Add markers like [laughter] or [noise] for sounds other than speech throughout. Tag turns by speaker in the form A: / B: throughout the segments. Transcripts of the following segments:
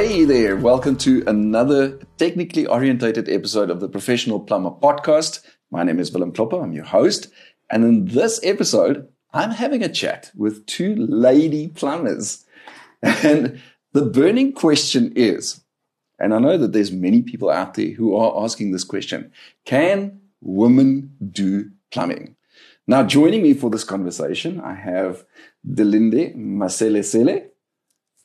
A: Hey there, welcome to another technically orientated episode of the Professional Plumber Podcast. My name is Willem Klopper, I'm your host. And in this episode, I'm having a chat with two lady plumbers. [laughs] And the burning question is, and I know that there's many people out there who are asking this question, can women do plumbing? Now, joining me for this conversation, I have Dilinde Maselesele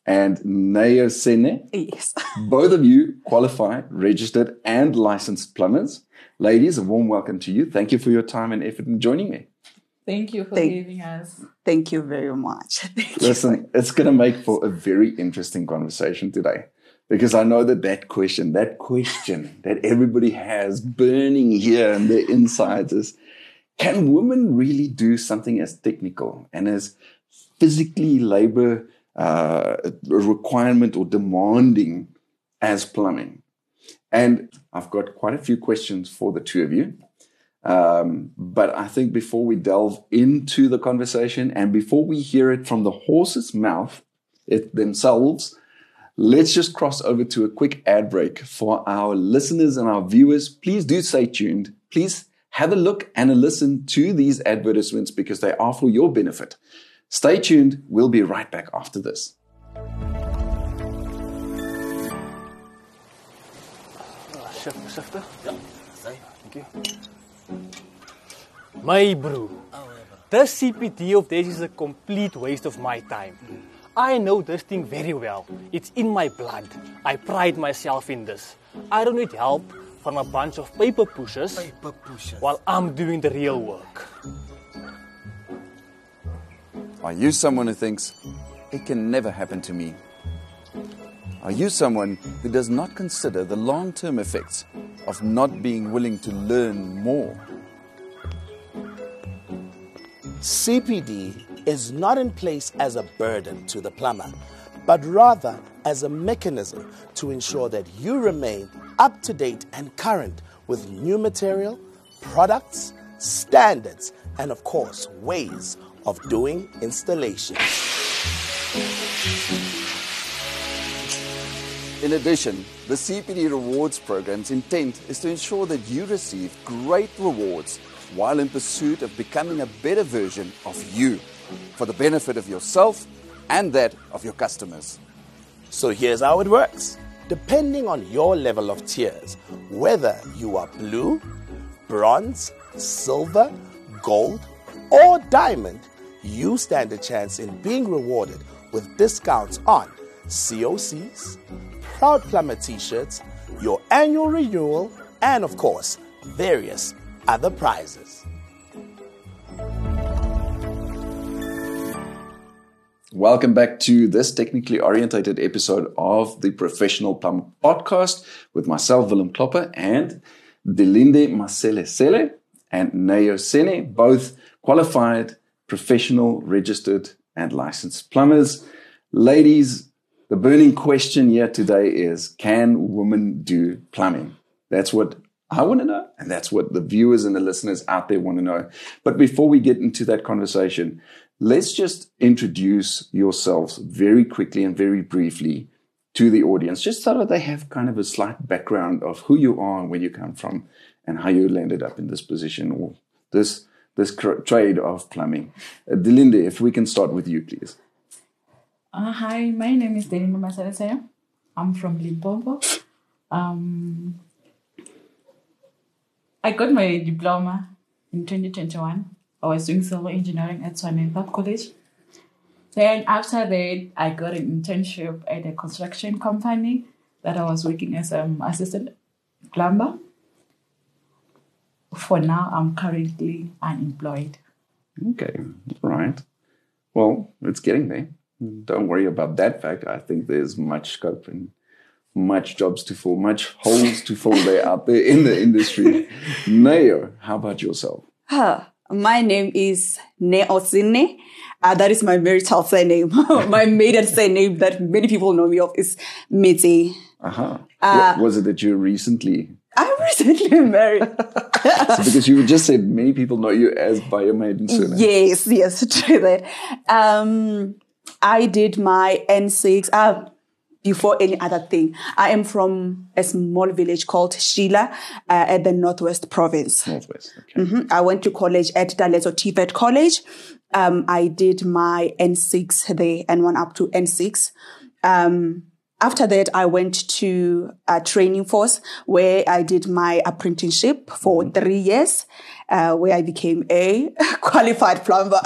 A: and Neo Senne.
B: Yes. [laughs]
A: Both of you qualified, registered, and licensed plumbers. Ladies, a warm welcome to you. Thank you for your time and effort in joining me.
C: Thank you for
B: Thank-
C: giving us.
B: Thank you very much. [laughs] Thank you.
A: Listen, it's going to make for a very interesting conversation today because I know that that question, that question that everybody has burning here in their insides is can women really do something as technical and as physically labor uh, requirement or demanding as plumbing? And I've got quite a few questions for the two of you. Um, but I think before we delve into the conversation and before we hear it from the horse's mouth it themselves, let's just cross over to a quick ad break for our listeners and our viewers. Please do stay tuned. Please have a look and a listen to these advertisements because they are for your benefit. Stay tuned. We'll be right back after this.
D: Shift, shifter? Ja, Thank you. My bro, this CPD of this is a complete waste of my time. I know this thing very well. It's in my blood. I pride myself in this. I don't need help from a bunch of paper pushers,
E: Paper pushers.
D: while I'm doing the real work.
A: Are you someone who thinks it can never happen to me? Are you someone who does not consider the long term effects of not being willing to learn more?
E: CPD is not in place as a burden to the plumber, but rather as a mechanism to ensure that you remain up to date and current with new material, products, standards, and of course, ways of doing installations.
A: In addition, the CPD Rewards program's intent is to ensure that you receive great rewards while in pursuit of becoming a better version of you for the benefit of yourself and that of your customers.
E: So here's how it works. Depending on your level of tiers, whether you are blue, bronze, silver, gold, or diamond, you stand a chance in being rewarded with discounts on COCs, Proud Plumber t shirts, your annual renewal, and of course, various other prizes.
A: Welcome back to this technically orientated episode of the Professional Plumber Podcast with myself, Willem Klopper, and Dilinde Maselesele and Neo Senne, both qualified, professional, registered, and licensed plumbers. Ladies, the burning question here today is can women do plumbing? That's what I want to know, and that's what the viewers and the listeners out there want to know. But before we get into that conversation, let's just introduce yourselves very quickly and very briefly to the audience, just so that they have kind of a slight background of who you are and where you come from and how you landed up in this position or this this trade of plumbing. Uh, Dilinde, if we can start with you, please.
C: Uh, hi, my name is Dilinde Maselesele. I'm from Limpopo. Um, I got my diploma in 2021. I was doing civil engineering at Swanen College. Then after that, I got an internship at a construction company that I was working as an assistant plumber. For now, I'm currently unemployed.
A: Okay, right. Well, it's getting there. Don't worry about that fact. I think there's much scope and much jobs to fill, much holes to fill there out there in the industry. [laughs] Nayo, how about yourself?
B: Huh. My name is Neo Senne. Uh, that is my marital surname. [laughs] my maiden surname that many people know me of is Miti.
A: Uh-huh. Wa- was it that you recently?
B: I'm recently [laughs] married.
A: So because you just said many people know you as by your maiden surname.
B: yes, yes, [laughs] true that. Um, I did my N6. Uh, before any other thing. I am from a small village called Shila uh, at the Northwest Province.
A: Northwest. Okay.
B: Mhm. I went to college at Taletso TVET College. Um, I did my N6 there, N1 up to N6. Um, after that, I went to a training force where I did my apprenticeship for three years, uh, where I became a [laughs] qualified plumber. [laughs]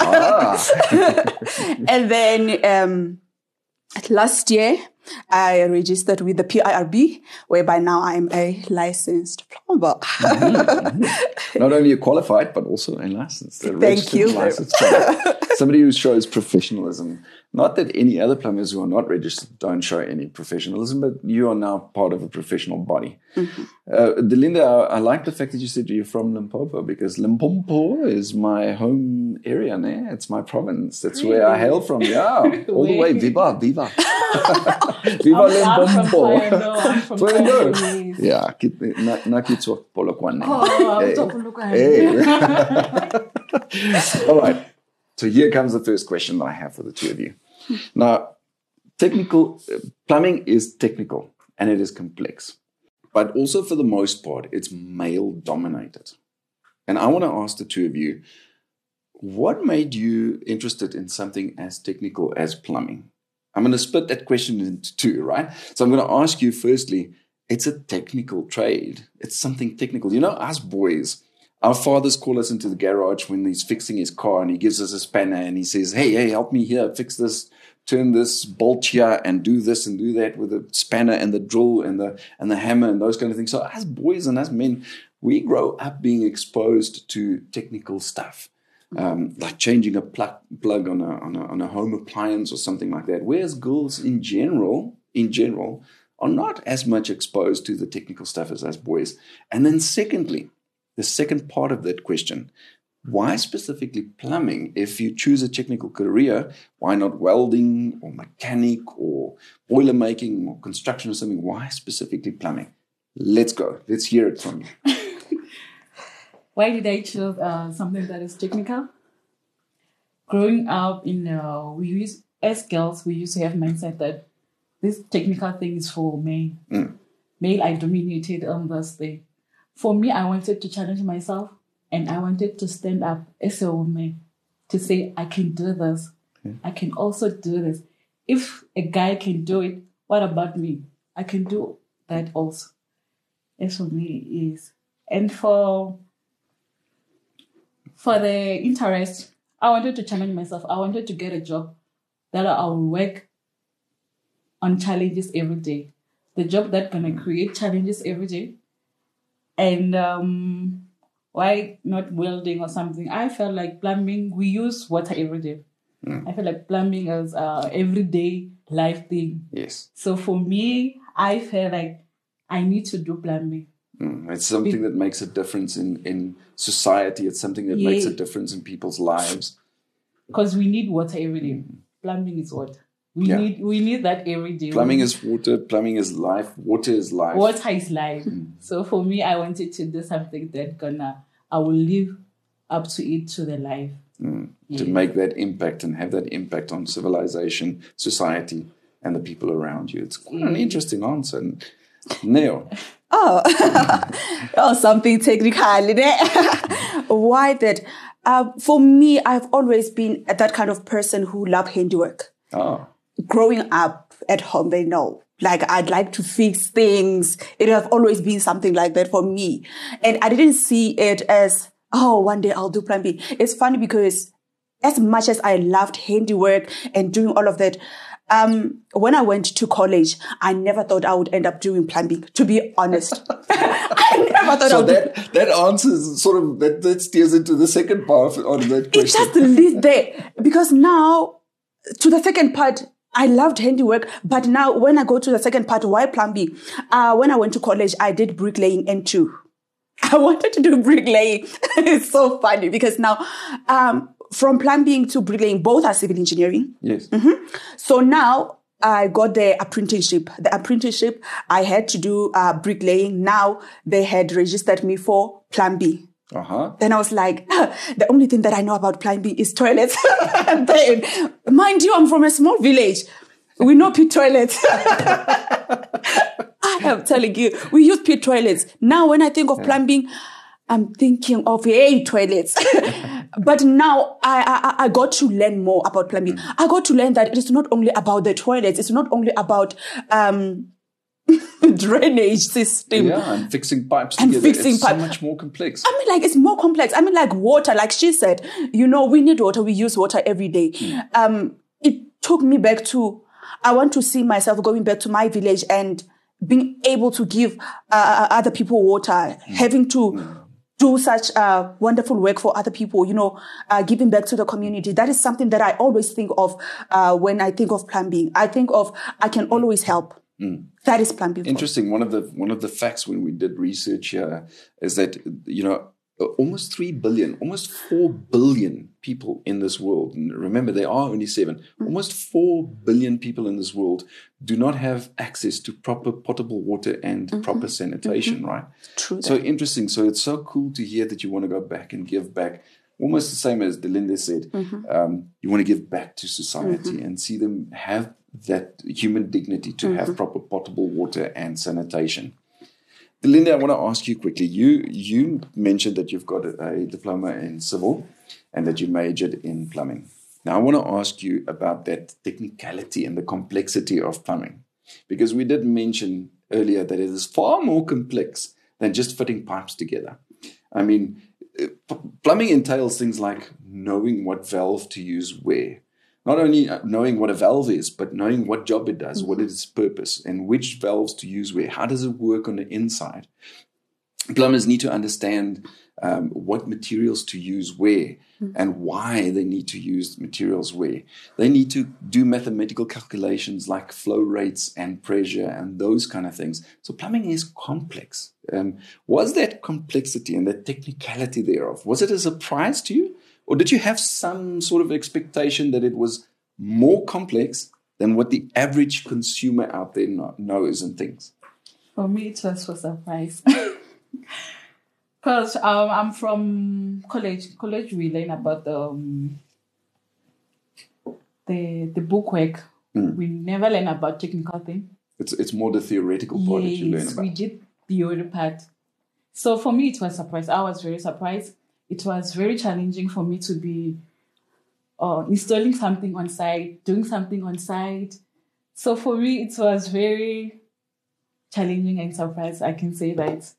B: and then um, last year, I registered with the PIRB, whereby now I'm a licensed plumber.
A: Not only a qualified, but also a licensed. a
B: Thank you.
A: licensed. Somebody who shows professionalism. Not that any other plumbers who are not registered don't show any professionalism, but you are now part of a professional body.
B: Mm-hmm.
A: Uh, Delinda, I, I like the fact that you said you're from Limpopo because Limpopo is my home area. Ne? It's my province. That's where I hail from. Yeah, [laughs] all the way. Viva, viva. [laughs] [laughs] viva
C: I'm, I'm from
A: Limpopo.
C: I'm from [laughs]
A: Fayando.
C: Fayando.
A: Yeah, na, na kitswa Polokwane.
C: Oh,
A: Hey.
C: talking look at
A: Hey. [laughs] All right. So here comes the first question that I have for the two of you. Now, technical uh, plumbing is technical and it is complex, but also for the most part, it's male dominated. And I want to ask the two of you, what made you interested in something as technical as plumbing? I'm going to split that question into two, right? So I'm going to ask you firstly, it's a technical trade. It's something technical. You know, us boys, our fathers call us into the garage when he's fixing his car and he gives us a spanner and he says, Hey, hey, help me here, fix this, turn this bolt here and do this and do that with the spanner and the drill and the and the hammer and those kind of things. So as boys and as men, we grow up being exposed to technical stuff. Um, like changing a plug, plug on, a, on, a, on a home appliance or something like that. Whereas girls in general, in general, are not as much exposed to the technical stuff as us boys. And then secondly, the second part of that question, why specifically plumbing? If you choose a technical career, why not welding or mechanic or boiler making or construction or something? Why specifically plumbing? Let's go. Let's hear it from you. [laughs]
C: Why did I choose uh, something that is technical? Growing up in, uh, we use as girls, we used to have mindset that this technical thing is for men. Male, I dominated on this thing. For me, I wanted to challenge myself, and I wanted to stand up as a woman to say I can do this. I can also do this. If a guy can do it, what about me? I can do that also. As for me is, and for for the interest, I wanted to challenge myself. I wanted to get a job that I will work on challenges every day. The job that gonna create challenges every day. And um, why not welding or something? I felt like plumbing. We use water every day. I feel like plumbing is a everyday life thing.
A: Yes.
C: So for me, I felt like I need to do plumbing.
A: Mm, It's something that makes a difference in, in society. It's something that makes a difference in people's lives.
C: because we need water every day. Plumbing is water. We
A: Yeah.
C: need we need that every day.
A: Plumbing is water. Plumbing is life. Water is life.
C: water is life. So for me, I wanted to do something that gonna I will live up to it to the life.
A: To make that impact and have that impact on civilization, society, and the people around you. It's quite an interesting answer. And Neo,
B: Oh, [laughs] oh, something technical. [laughs] Why that? Uh, for me, I've always been that kind of person who love handiwork.
A: oh,
B: Growing up at home, they know. Like I'd like to fix things. It have always been something like that for me, and I didn't see it as oh, one day I'll do plumbing. It's funny because as much as I loved handiwork and doing all of that, um, when I went to college, I never thought I would end up doing plumbing, to be honest. [laughs] [laughs] I never thought I
A: so
B: would do
A: that that answers sort of that, that steers into the second part of, of that
B: it
A: question.
B: just leads there because now to the second part i loved handiwork but now when i go to the second part why plumbing uh, when i went to college i did bricklaying and two [laughs] i wanted to do bricklaying it's so funny because now um, from plumbing to bricklaying both are civil engineering
A: yes.
B: so now I got the apprenticeship. The apprenticeship, I had to do uh, bricklaying. Now they had registered me for plumbing.
A: Uh huh.
B: Then I was like, the only thing that I know about plumbing is toilets. and [laughs] then, mind you, I'm from a small village. we know pit toilets. [laughs] I am telling you, we use pit toilets. Now, when I think of plumbing, I'm thinking of a toilets. [laughs] but now I, I I got to learn more about plumbing. I got to learn that it is not only about the toilets. It's not only about um, [laughs] drainage system.
A: Yeah, and fixing pipes
B: And
A: together.
B: fixing
A: it's
B: pipe-
A: so much more complex.
B: I mean, like it's more complex. I mean, like water. Like she said, you know, we need water. We use water every day. Um, it took me back to. I want to see myself going back to my village and being able to give uh, other people water, having to do such uh, wonderful work for other people. You know, uh, giving back to the community. That is something that I always think of uh, when I think of plumbing. I think of I can always help. That is plumbing.
A: Interesting. One of the one of the facts when we did research here is that you know Uh, almost three billion, almost four billion people in this world. And remember, there are only seven. Hmm. Almost four billion people in this world do not have access to proper potable water and mm-hmm. proper mm-hmm. sanitation. Right.
B: True.
A: So interesting. So it's so cool to hear that you want to go back and give back. Almost the same as Delinda said. Mm-hmm. Um, you want to give back to society and see them have that human dignity to have proper potable water and sanitation. Delinda, I want to ask you quickly. You you mentioned that you've got a, diploma in civil and that you majored in plumbing. Now, I want to ask you about that technicality and the complexity of plumbing, because we did mention earlier that it is far more complex than just fitting pipes together. I mean, eh, p- plumbing entails things like knowing what valve to use where. Not only uh, knowing what a valve is, but knowing what job it does, what is its purpose, and which valves to use where. How does it work on the inside? Plumbers need to understand um, what materials to use where and why they need to use materials where. They need to do mathematical calculations like flow rates and pressure and those kind of things. So plumbing is complex. Um, was that complexity and the technicality thereof, was it a surprise to you? Or did you have some sort of expectation that it was more complex than what the average consumer out there knows and thinks?
C: For me, it was for surprise. [laughs] Because um, I'm from college. College, we learn about the um, the the bookwork. We never learn about technical thing.
A: It's, it's more the theoretical part that you learn
C: Yes,
A: about.
C: we did the other part. So for me, it was surprise. I was very surprised. It was very challenging for me to be uh, installing something on site, doing something on site. So for me, it was very challenging and surprised. I can say that.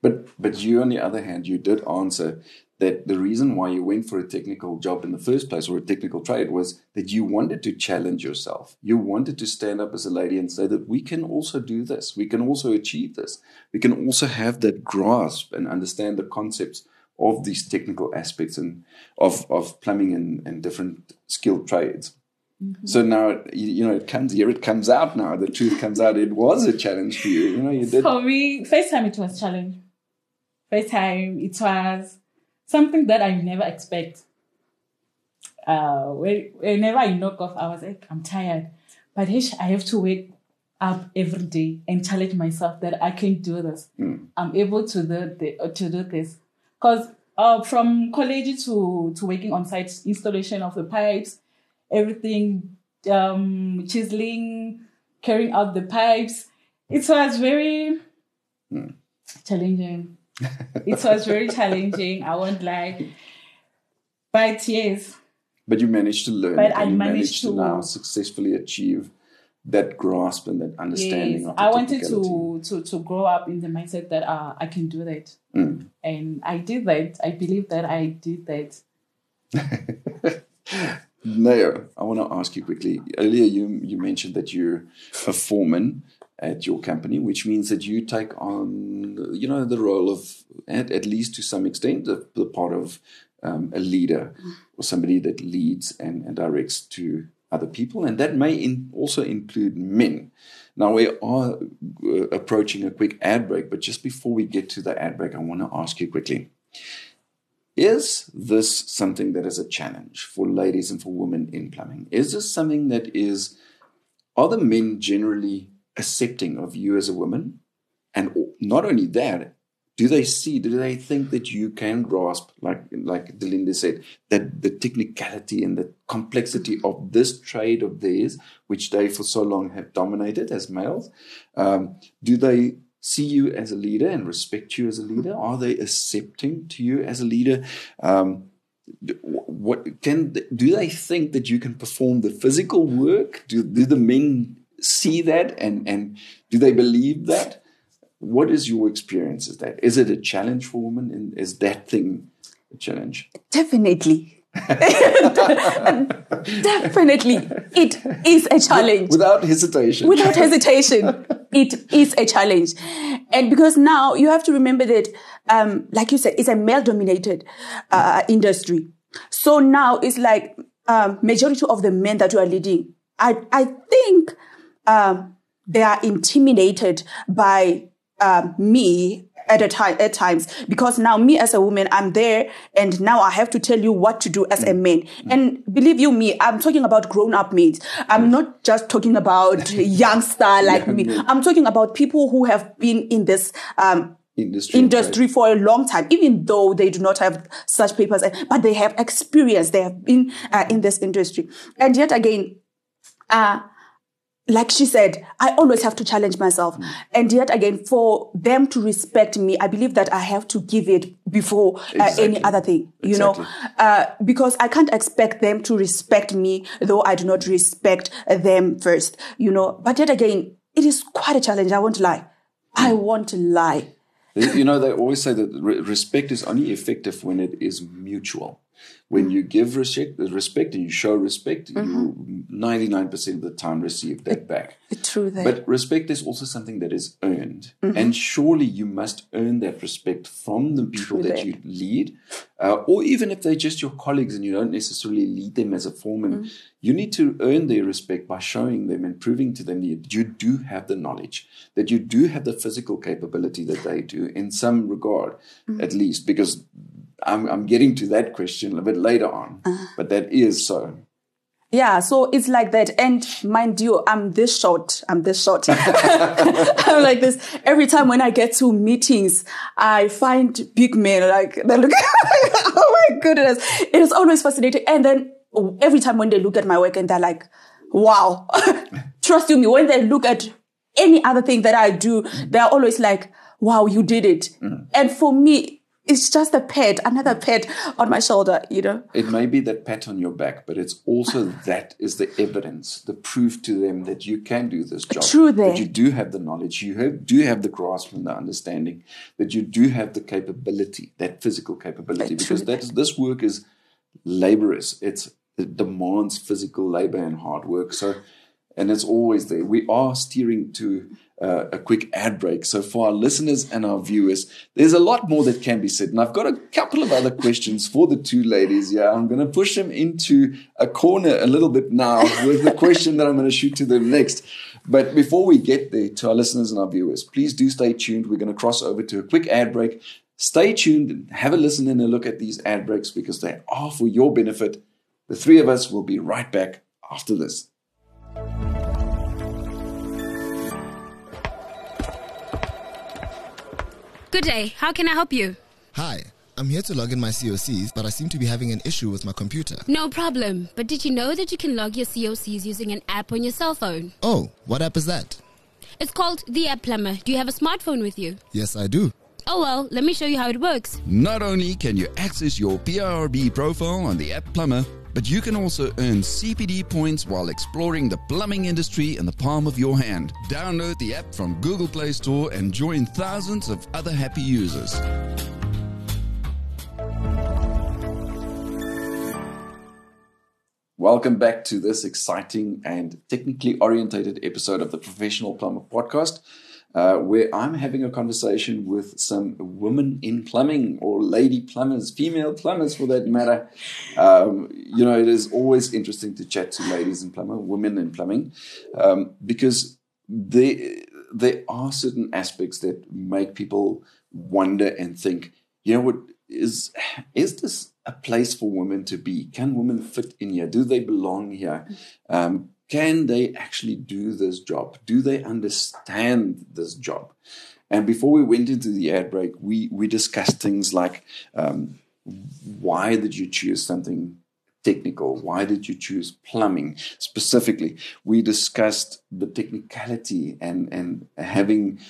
A: But but you, on the other hand, you did answer that the reason why you went for a technical job in the first place or a technical trade was that you wanted to challenge yourself. You wanted to stand up as a lady and say that we can also do this. We can also achieve this. We can also have that grasp and understand the concepts of these technical aspects and of, of plumbing and, and different skilled trades. So now you, know it comes here. It comes out now. The truth comes out. It was a challenge for you. You know you did.
C: For me, first time it was challenge. First time it was something that I never expect. Uh, whenever I knock off, I was like, I'm tired, but I have to wake up every day and challenge myself that I can do this. I'm able to do the, to do this, because uh, from college to to working on site installation of the pipes, everything, um, chiseling, carrying out the pipes, it was very challenging. it was very [laughs] challenging. I won't lie. But yes,
A: But you managed to learn.
C: But I
A: you
C: managed to-
A: now successfully achieve that grasp and that understanding
C: yes,
A: of
C: I wanted to, to to grow up in the mindset that uh, I can do that,
A: Mm.
C: and I did that. I believe that I did that. [laughs]
A: Neo, I want to ask you quickly. Earlier, you you mentioned that you're a foreman at your company, which means that you take on, you know, the role of, at, at least to some extent, the, the part of um, a leader or somebody that leads and, and directs to other people, and that may in, also include men. Now we are uh, approaching a quick ad break, but just before we get to the ad break, I want to ask you quickly. Is this something that is a challenge for ladies and for women in plumbing? Is this something that is, are the men generally accepting of you as a woman? And not only that, do they see, do they think that you can grasp, like like Delinda said, that the technicality and the complexity of this trade of theirs, which they for so long have dominated as males? Um, do they see you as a leader and respect you as a leader? Are they accepting to you as a leader? Um, what can do they think that you can perform the physical work? Do, do the men see that and and do they believe that? What is your experience? Is that is it a challenge for women? And is that thing a challenge?
B: Definitely. [laughs] Definitely. It is a challenge.
A: Without hesitation.
B: Without hesitation. it is a challenge. And because now you have to remember that, um, like you said, it's a male dominated uh, industry. So now it's like um, majority of the men that you are leading, I, I think um, they are intimidated by um, me at a time at times because now me as a woman i'm there and now i have to tell you what to do as a man and believe you me i'm talking about grown up men i'm not just talking about [laughs] youngster like
A: Yeah,
B: me
A: yeah.
B: i'm talking about people who have been in this um
A: Industry.
B: industry for a long time, even though they do not have such papers, but they have experience. They have been uh, in this industry. And yet again, uh, like she said, I always have to challenge myself.
A: Hmm.
B: And yet again, for them to respect me, I believe that I have to give it before uh, any other thing, you
A: Exactly.
B: know, uh, because I can't expect them to respect me, though I do not respect them first, you know. But yet again, it is quite a challenge. I won't lie. I won't lie.
A: You know, they always say that re- respect is only effective when it is mutual. When you give respect, respect and you show respect, you mm-hmm. 99% of the time receive that back.
B: True that.
A: But respect is also something that is earned. Mm-hmm. And surely you must earn that respect from the people
B: True
A: that
B: that.
A: you lead. Uh, or even if they're just your colleagues and you don't necessarily lead them as a foreman, mm-hmm. you need to earn their respect by showing them and proving to them that you do have the knowledge, that you do have the physical capability that they do in some regard, at least, because I'm, I'm getting to that question a bit later on. Uh. But that is so.
B: Yeah, so it's like that. And mind you, I'm this short. I'm this short. [laughs] I'm like this. Every time when I get to meetings, I find big men like they look. [laughs] oh my goodness, it is always fascinating. And then every time when they look at my work and they're like, "Wow," [laughs] trust you me. When they look at any other thing that I do, they're always like, "Wow, you did it." Mm. And for me, it's just a pet, another pet on my shoulder. You know.
A: It may be that pat on your back, but it's also [laughs] that is the evidence, the proof to them that you can do this job.
B: True
A: that
B: that.
A: you do have the knowledge, you have, do have the grasp and the understanding, that you do have the capability, that physical capability,
B: True
A: because that is, this work is laborious. It's it demands physical labor and hard work. So, and it's always there. We are steering to uh, a quick ad break. So, for our listeners and our viewers, there's a lot more that can be said. And I've got a couple of other questions for the two ladies. Yeah, I'm going to push them into a corner a little bit now with the question that I'm going to shoot to them next. But before we get there, to our listeners and our viewers, please do stay tuned. We're going to cross over to a quick ad break. Stay tuned and have a listen and a look at these ad breaks because they are for your benefit. The three of us will be right back after this.
F: Good day. How can I help you?
G: Hi, I'm here to log in my COCs, but I seem to be having an issue with my computer.
F: No problem. But did you know that you can log your COCs using an app on your cell phone?
G: Oh, what app is that?
F: It's called the App Plumber. Do you have a smartphone with you?
G: Yes, I do.
F: Oh well, let me show you how it works.
H: Not only can you access your PIRB profile on the app Plumber, but you can also earn CPD points while exploring the plumbing industry in the palm of your hand. Download the app from Google Play Store and join thousands of other happy users.
A: Welcome back to this exciting and technically orientated episode of the Professional Plumber Podcast, uh, where I'm having a conversation with some women in plumbing or lady plumbers, female plumbers for that matter. Um, you know, it is always interesting to chat to ladies in plumbing, women in plumbing, um, because there, there are certain aspects that make people wonder and think, you know what, is is this a place for women to be? Can women fit in here? Do they belong here? Um, can they actually do this job? Do they understand this job? And before we went into the ad break, we we discussed things like um, why did you choose something technical? Why did you choose plumbing specifically? We discussed the technicality and and having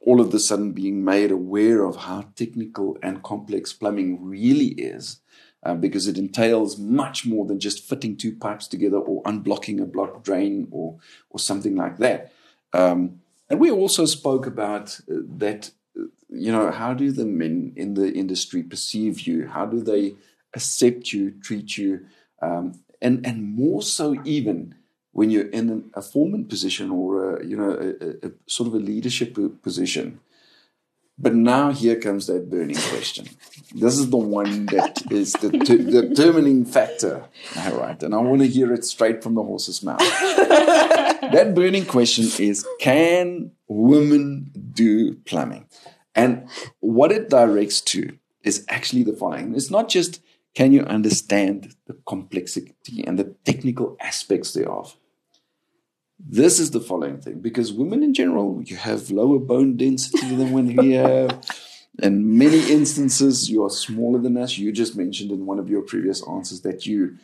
A: all of a sudden being made aware of how technical and complex plumbing really is. Uh, because it entails much more than just fitting two pipes together or unblocking a blocked drain or or something like that. Um, and we also spoke about uh, that. uh, You know, how do the men in the industry perceive you? How do they accept you, treat you, um, and and more so even when you're in a foreman position or a, you know a, a sort of a leadership position. But now here comes that burning question. This is the one that is the determining factor. All right, and I want to hear it straight from the horse's mouth. [laughs] that burning question is: Can women do plumbing? And what it directs to is actually the following. It's not just can you understand the complexity and the technical aspects thereof. This is the following thing because women in general, you have lower bone density than when we have. In many instances, you are smaller than us. You just mentioned in one of your previous answers that you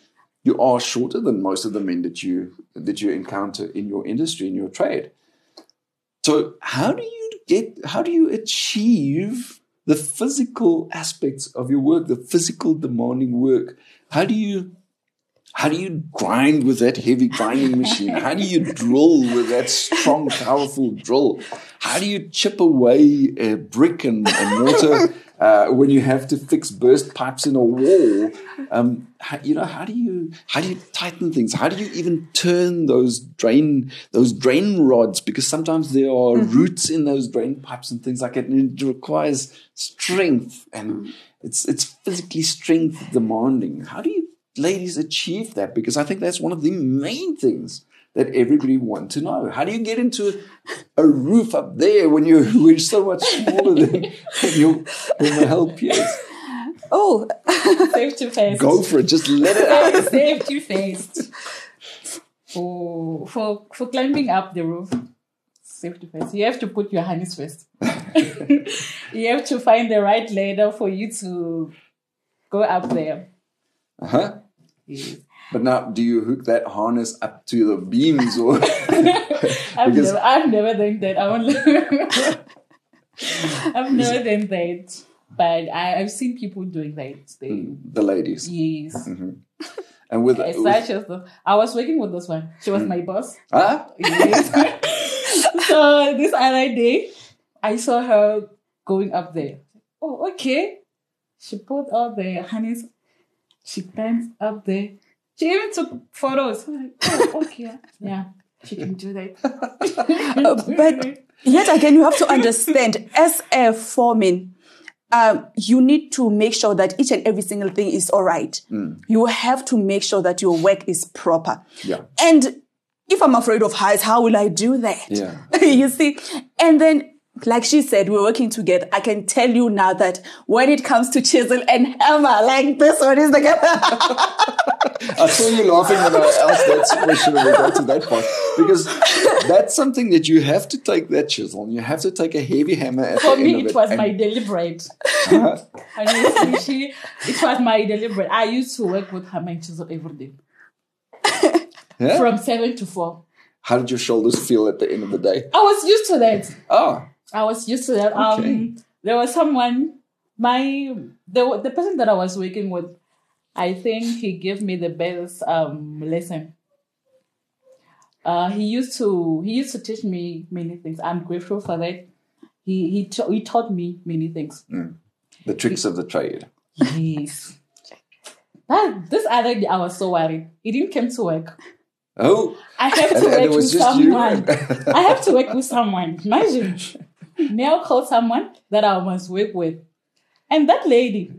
A: you are shorter than most of the men that you that you encounter in your industry in your trade. So how do you get how do you achieve the physical aspects of your work, the physical demanding work? How do you how do you grind with that heavy grinding [laughs] machine? How do you drill with that strong, powerful drill? How do you chip away a brick and, and mortar [laughs] uh, when you have to fix burst pipes in a wall? Um, how, you know, how do you how do you tighten things? How do you even turn those drain those drain rods? Because sometimes there are roots in those drain pipes and things like that, and it requires strength and it's it's physically strength demanding. How do you ladies achieve that? Because I think that's one of the main things that everybody wants to know. How do you get into a roof up there when you're, [laughs] we're so much smaller than, than your than the hell peers?
B: Oh,
C: Safety first.
A: Go for it. Just let it out. [laughs]
C: Safety first. For, for, for climbing up the roof, safety first. You have to put your harness first. [laughs] you have to find the right ladder for you to go up there.
A: Uh-huh.
C: Yes.
A: But now, do you hook that harness up to the beams or? [laughs] [laughs]
C: I've, never, I've never done that. I [laughs] I've never done that. But I, I've seen people doing that. They, mm,
A: the ladies.
C: Yes. Mm-hmm.
A: And with,
C: As such as the, I was working with this one. She was mm. my boss.
A: ah,
C: Yes. so this other day, I saw her going up there. Oh, okay. She put all the honeys. She climbed up there. She even took photos. I'm like, oh, okay. [laughs] Yeah, she can do that. [laughs]
B: but yet again, you have to understand as a foreman, um, you need to make sure that each and every single thing is all right. You have to make sure that your work is proper.
A: Yeah.
B: And if I'm afraid of heights, how will I do that?
A: Yeah. [laughs]
B: you see? And then, like she said, we're working together. I can tell you now that when it comes to chisel and hammer, like this one is the [laughs]
A: I saw you laughing when I asked that question when we got to that part because that's something that you have to take that chisel and you have to take a heavy hammer. At
C: For
A: the
C: me,
A: end of
C: it was my deliberate. [laughs] Honestly, she, it was my deliberate. I used to work with hammer and chisel every day
A: Yeah?
C: from seven to four.
A: How did your shoulders feel at the end of the day?
C: I was used to that.
A: Oh,
C: I was used to that. Um, there was someone, my the the person that I was working with, I think he gave me the best um lesson. Uh, he used to he used to teach me many things. I'm grateful for that. He he ta- he taught me many things.
A: the tricks of the trade.
C: Yes. That this other day I was so worried. He didn't come to work.
A: Oh,
C: I have to
A: and
C: work
A: was
C: with someone. I have to work with someone. Imagine. [laughs] May I call someone that I must work with? And that lady,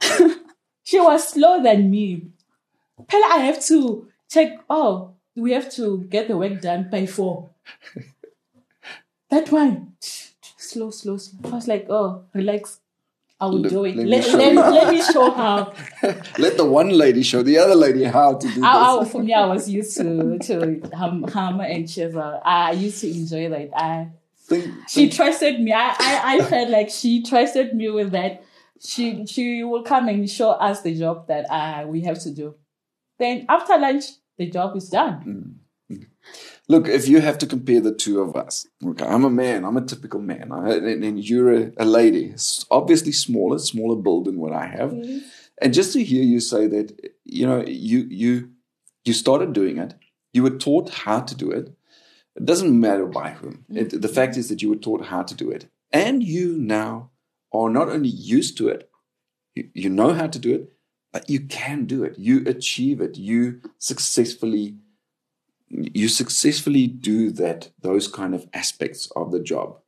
C: [laughs] she was slower than me. Pella, I have to check. Oh, we have to get the work done by four. That one, [sniffs] slow, slow, slow. I was like, oh, relax. I will
A: Let-
C: do it.
A: let me
C: Let,
A: show
C: let, let me show how. [laughs]
A: let the one lady show the other lady how to do
C: I, for me, I was used to to hum, hammer and chisel. I used to enjoy that. I
A: Think,
C: she trusted me. I, I, I felt like she trusted me with that. She she will come and show us the job that uh, we have to do. Then after lunch, the job is done. Mm, mm.
A: Look, if you have to compare the two of us, okay, I'm a man, I'm a typical man, I, and, and you're a, a lady, obviously smaller, smaller build than what I have. Mm-hmm. And just to hear you say that, you know, you you you started doing it, you were taught how to do it. It doesn't matter by whom. Mm. It, the fact is that you were taught how to do it, and you now are not only used to it, you, you know how to do it, but you can do it. You achieve it. You successfully you successfully do that those kind of aspects of the job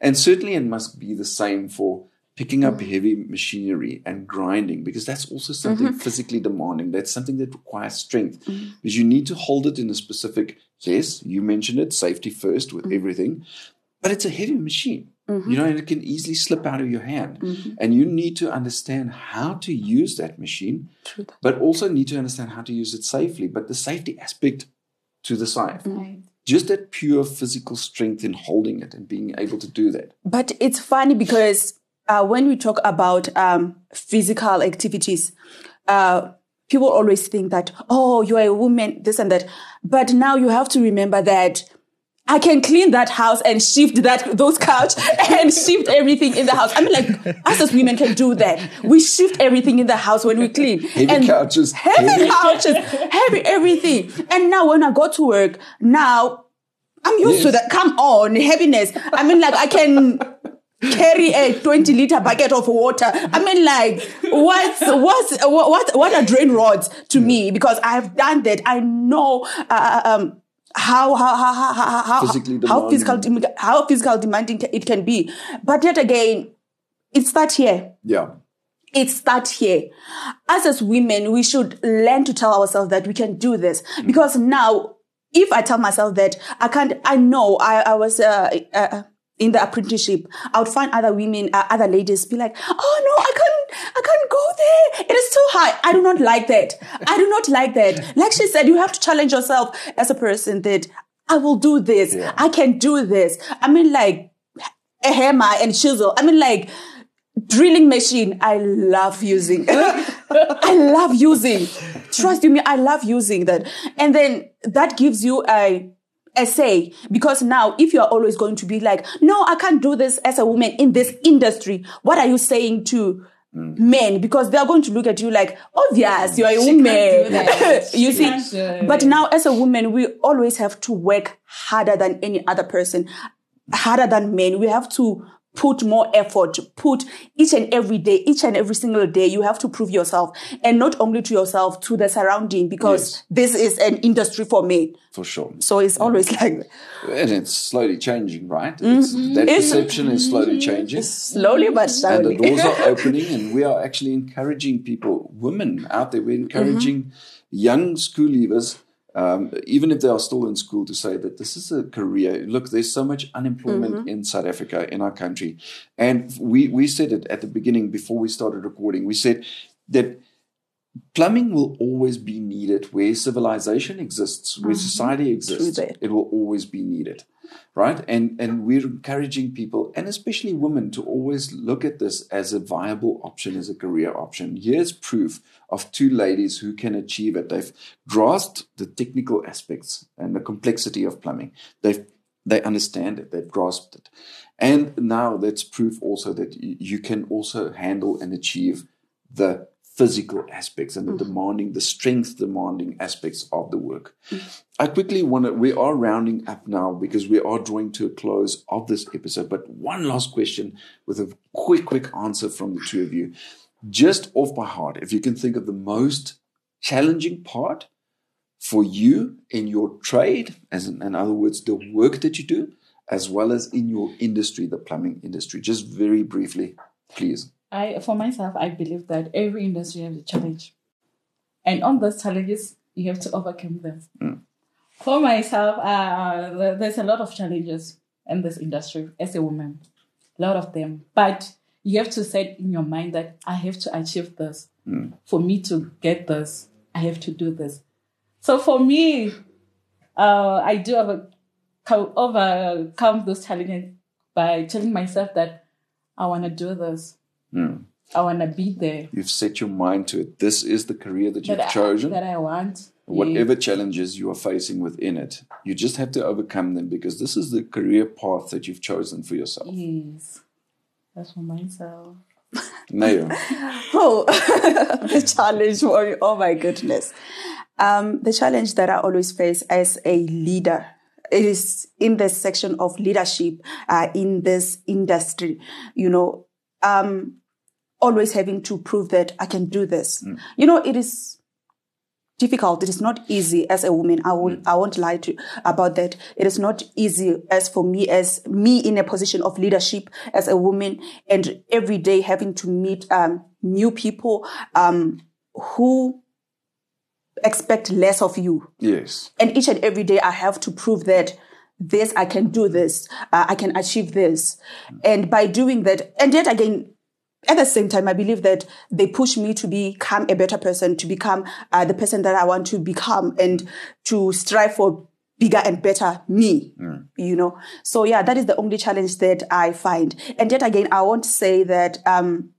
A: and certainly it must be the same for picking up mm-hmm. heavy machinery and grinding because that's also something mm-hmm. physically demanding. That's something that requires strength. Mm-hmm. Because you need to hold it in a specific yes you mentioned it safety first with everything but it's a heavy machine. You know and it can easily slip out of your hand. And you need to understand how to use that machine but also need to understand how to use it safely. But the safety aspect to the side. Just that pure physical strength in holding it and being able to do that.
B: But it's funny because uh, when we talk about um, physical activities, uh, people always think that, oh, you're a woman, this and that. But now you have to remember that I can clean that house and shift that those couch [laughs] and shift everything in the house. I mean, like us as women can do that. We shift everything in the house when we clean.
A: Heavy
B: and
A: couches,
B: heavy
A: heavy-
B: couches, heavy everything. And now when I go to work, now I'm used to that. Come on, heaviness. I mean, like I can carry a 20 liter bucket of water. I mean, like, what's, what's, what, what, what are drain rods to me? Because I've done that. I know, uh, um, how, how, how, how, how, how,
A: Physically
B: how physical,
A: demanding.
B: how physical demanding it can be. But yet again, it's that here
A: yeah
B: it starts here. Us as women, we should learn to tell ourselves that we can do this. Because now, if I tell myself that I can't, I know I, I was, uh, uh, in the apprenticeship, I would find other women, uh, other ladies be like, oh no, I can't, I can't go there. It is too high. I do not like that. I do not like that. Like she said, you have to challenge yourself as a person that I will do this. I can do this. I mean, like, a hammer and chisel. I mean, like, drilling machine i love using [laughs] i love using trust you me i love using that and then that gives you a a say because now if you're always going to be like no i can't do this as a woman in this industry what are you saying to mm. men? Because they're going to look at you like obvious you're a
C: She
B: woman. [laughs] you
C: She
B: see
C: can't do it.
B: but now as a woman we always have to work harder than any other person. Harder than men. We have to put more effort, put each and every day, each and every single day, you have to prove yourself and not only to yourself, to the surrounding because
A: Yes.
B: this is an industry for men.
A: for sure
B: So it's always like that.
A: and it's slowly changing right mm-hmm. it's, that
B: It's-
A: perception is slowly mm-hmm. changing
B: slowly but slowly.
A: and the doors are [laughs] opening and we are actually encouraging people women out there we're mm-hmm. encouraging young school leavers um, even if they are still in school to say that this is a career look there's so much unemployment in south africa in our country. And we we said it at the beginning before we started recording. We said that plumbing will always be needed where civilization exists where mm-hmm. society exists. it will always be needed right? And and we're encouraging people and especially women to always look at this as a viable option as a career option. Here's proof of two ladies who can achieve it. They've grasped the technical aspects and the complexity of plumbing. They've they understand it. They've grasped it. And now that's proof also that you can also handle and achieve the physical aspects and the mm. demanding, the strength demanding aspects of the work. Mm. I quickly want to, we are rounding up now because we are drawing to a close of this episode. But one last question with a quick, quick answer from the two of you. Just off by heart, if you can think of the most challenging part for you in your trade, as in, in other words, the work that you do, as well as in your industry, the plumbing industry, just very briefly, please.
C: I, for myself, I believe that every industry has a challenge, and on those challenges, you have to overcome them. For myself, uh, there's a lot of challenges in this industry as a woman, a lot of them. But you have to set in your mind that I have to achieve this. For me to get this, I have to do this. So for me, uh, I do over, co- overcome those challenges by telling myself that I want to do this.
A: Hmm.
C: I want to be there.
A: You've set your mind to it. This is the career that you've
C: I-
A: chosen.
C: that I want.
A: Whatever challenges you are facing within it, you just have to overcome them because this is the career path that you've chosen for yourself.
C: Yes. That's for myself. [laughs]
A: Nayo, [laughs]
B: Oh, [laughs] the challenge for. Oh my goodness. Um, the challenge that I always face as a leader it is in this section of leadership uh, in this industry. You know, um, always having to prove that I can do this. You know, it is difficult. It is not easy as a woman. I will, I won't lie to you about that. It is not easy as for me, as me in a position of leadership as a woman and every day having to meet, um, new people, um, who expect less of you.
A: yes,
B: And each and every day I have to prove that this, I can do this, uh, I can achieve this. And by doing that, and yet again, at the same time, I believe that they push me to become a better person, to become uh, the person that I want to become and to strive for bigger and better me, you know? So yeah, that is the only challenge that I find. And yet again, I won't say that, um,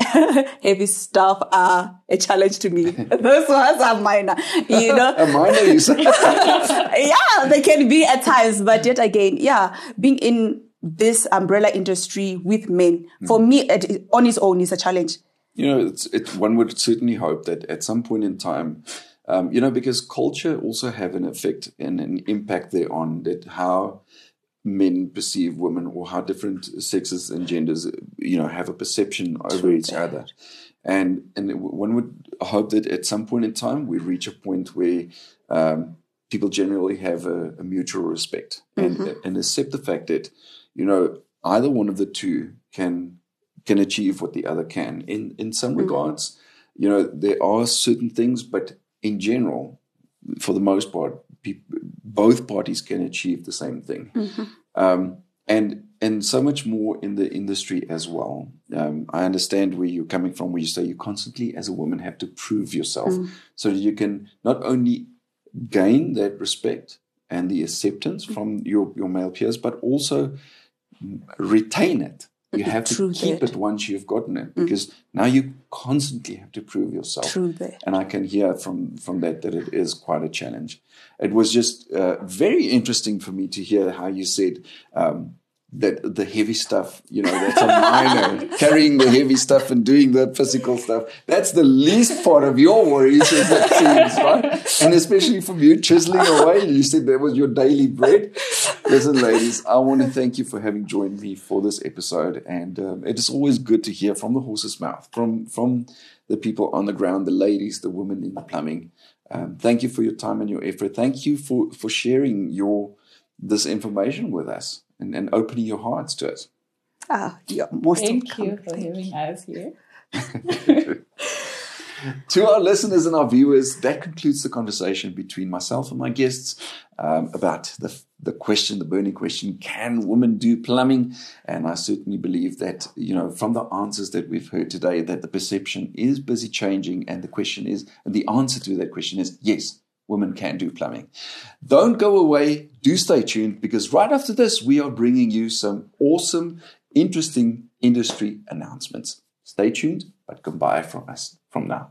B: [laughs] heavy stuff are a challenge to me. [laughs] Those ones are minor, you know? [laughs]
A: a minor you say.
B: yeah, they can be at times, but yet again, yeah, being in this umbrella industry with men, for me, it, on its own is a challenge.
A: you know, it's, it, one would certainly hope that at some point in time, um, you know, because culture also have an effect and an impact there on that how men perceive women or how different sexes and genders, you know, have a perception over each other. And and one would hope that at some point in time we reach a point where um, people generally have a, a mutual respect and and accept the fact that you know either one of the two can can achieve what the other can. In in some regards, you know there are certain things, but in general, for the most part, both parties can achieve the same thing, um, and and so much more in the industry as well. Um, I understand where you're coming from, where you say you constantly, as a woman, have to prove yourself so that you can not only gain that respect and the acceptance from your, your male peers, but also retain it. You have to keep
B: that.
A: it once you've gotten it because now you constantly have to prove yourself.
B: True that.
A: And I can hear from, from that that it is quite a challenge. It was just uh, very interesting for me to hear how you said um, that the heavy stuff, you know, that's a minor, [laughs] carrying the heavy stuff and doing the physical stuff. That's the least part of your worries, as it seems, right? And especially from you chiseling away, you said that was your daily bread. Listen, ladies, I want to thank you for having joined me for this episode. And um, it is always good to hear from the horse's mouth, from, from the people on the ground, the ladies, the women in the plumbing. Um, thank you for your time and your effort. Thank you for, for sharing your this information with us and, and opening your hearts to it.
B: Ah, you're most
C: Thank
B: welcome.
C: you for having us here. [laughs]
A: To our listeners and our viewers, that concludes the conversation between myself and my guests um, about the, the question, the burning question, can women do plumbing? And I certainly believe that, you know, from the answers that we've heard today, that the perception is busy changing. And the question is, and the answer to that question is yes, women can do plumbing. Don't go away. Do stay tuned because right after this, we are bringing you some awesome, interesting industry announcements. Stay tuned, but goodbye from us from now.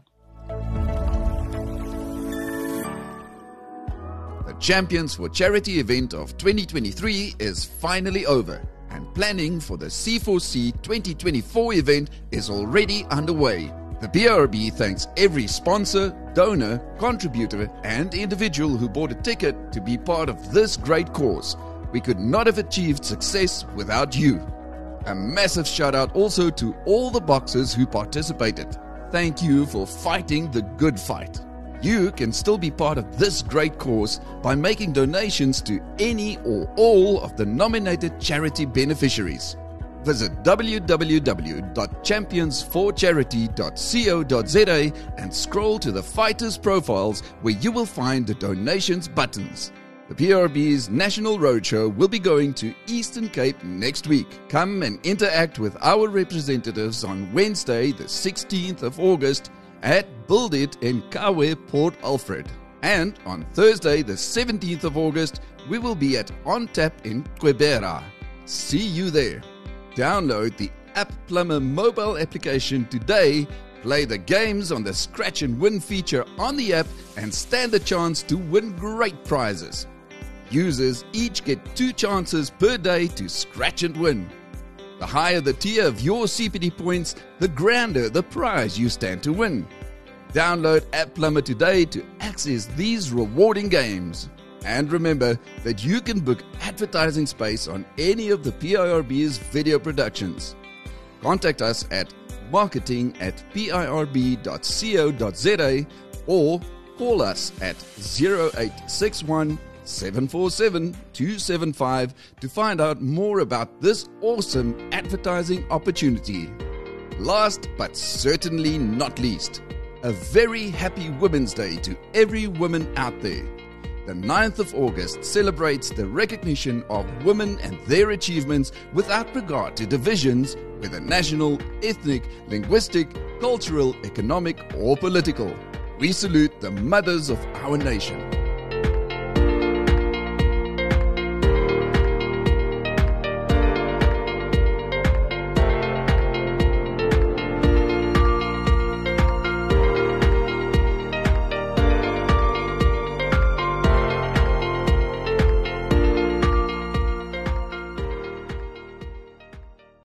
H: The Champions for Charity event of 2023 is finally over, and planning for the C4C 2024 event is already underway. The PIRB thanks every sponsor, donor, contributor, and individual who bought a ticket to be part of this great cause. We could not have achieved success without you. A massive shout out also to all the boxers who participated. Thank you for fighting the good fight. You can still be part of this great cause by making donations to any or all of the nominated charity beneficiaries. Visit www.championsforcharity.co.za and scroll to the fighters' profiles where you will find the donations buttons. The PIRB's National Roadshow will be going to Eastern Cape next week. Come and interact with our representatives on Wednesday, the 16th of August at Build It in Kowie, Port Alfred. And on Thursday, the 17th of August, we will be at On Tap in Gqeberha.
A: See you there. Download the App Plumber mobile application today, play the games on the Scratch and Win feature on the app, and stand a chance to win great prizes. Users each get two chances per day to scratch and win. The higher the tier of your CPD points, the grander the prize you stand to win. Download App Plumber today to access these rewarding games. And remember that you can book advertising space on any of the PIRB's video productions. Contact us at marketing at pirb.co.za or call us at 0861 747 275 to find out more about this awesome advertising opportunity. Last but certainly not least, a very happy Women's Day to every woman out there. The 9th of August celebrates the recognition of women and their achievements without regard to divisions, whether national, ethnic, linguistic, cultural, economic, or political. We salute the mothers of our nation.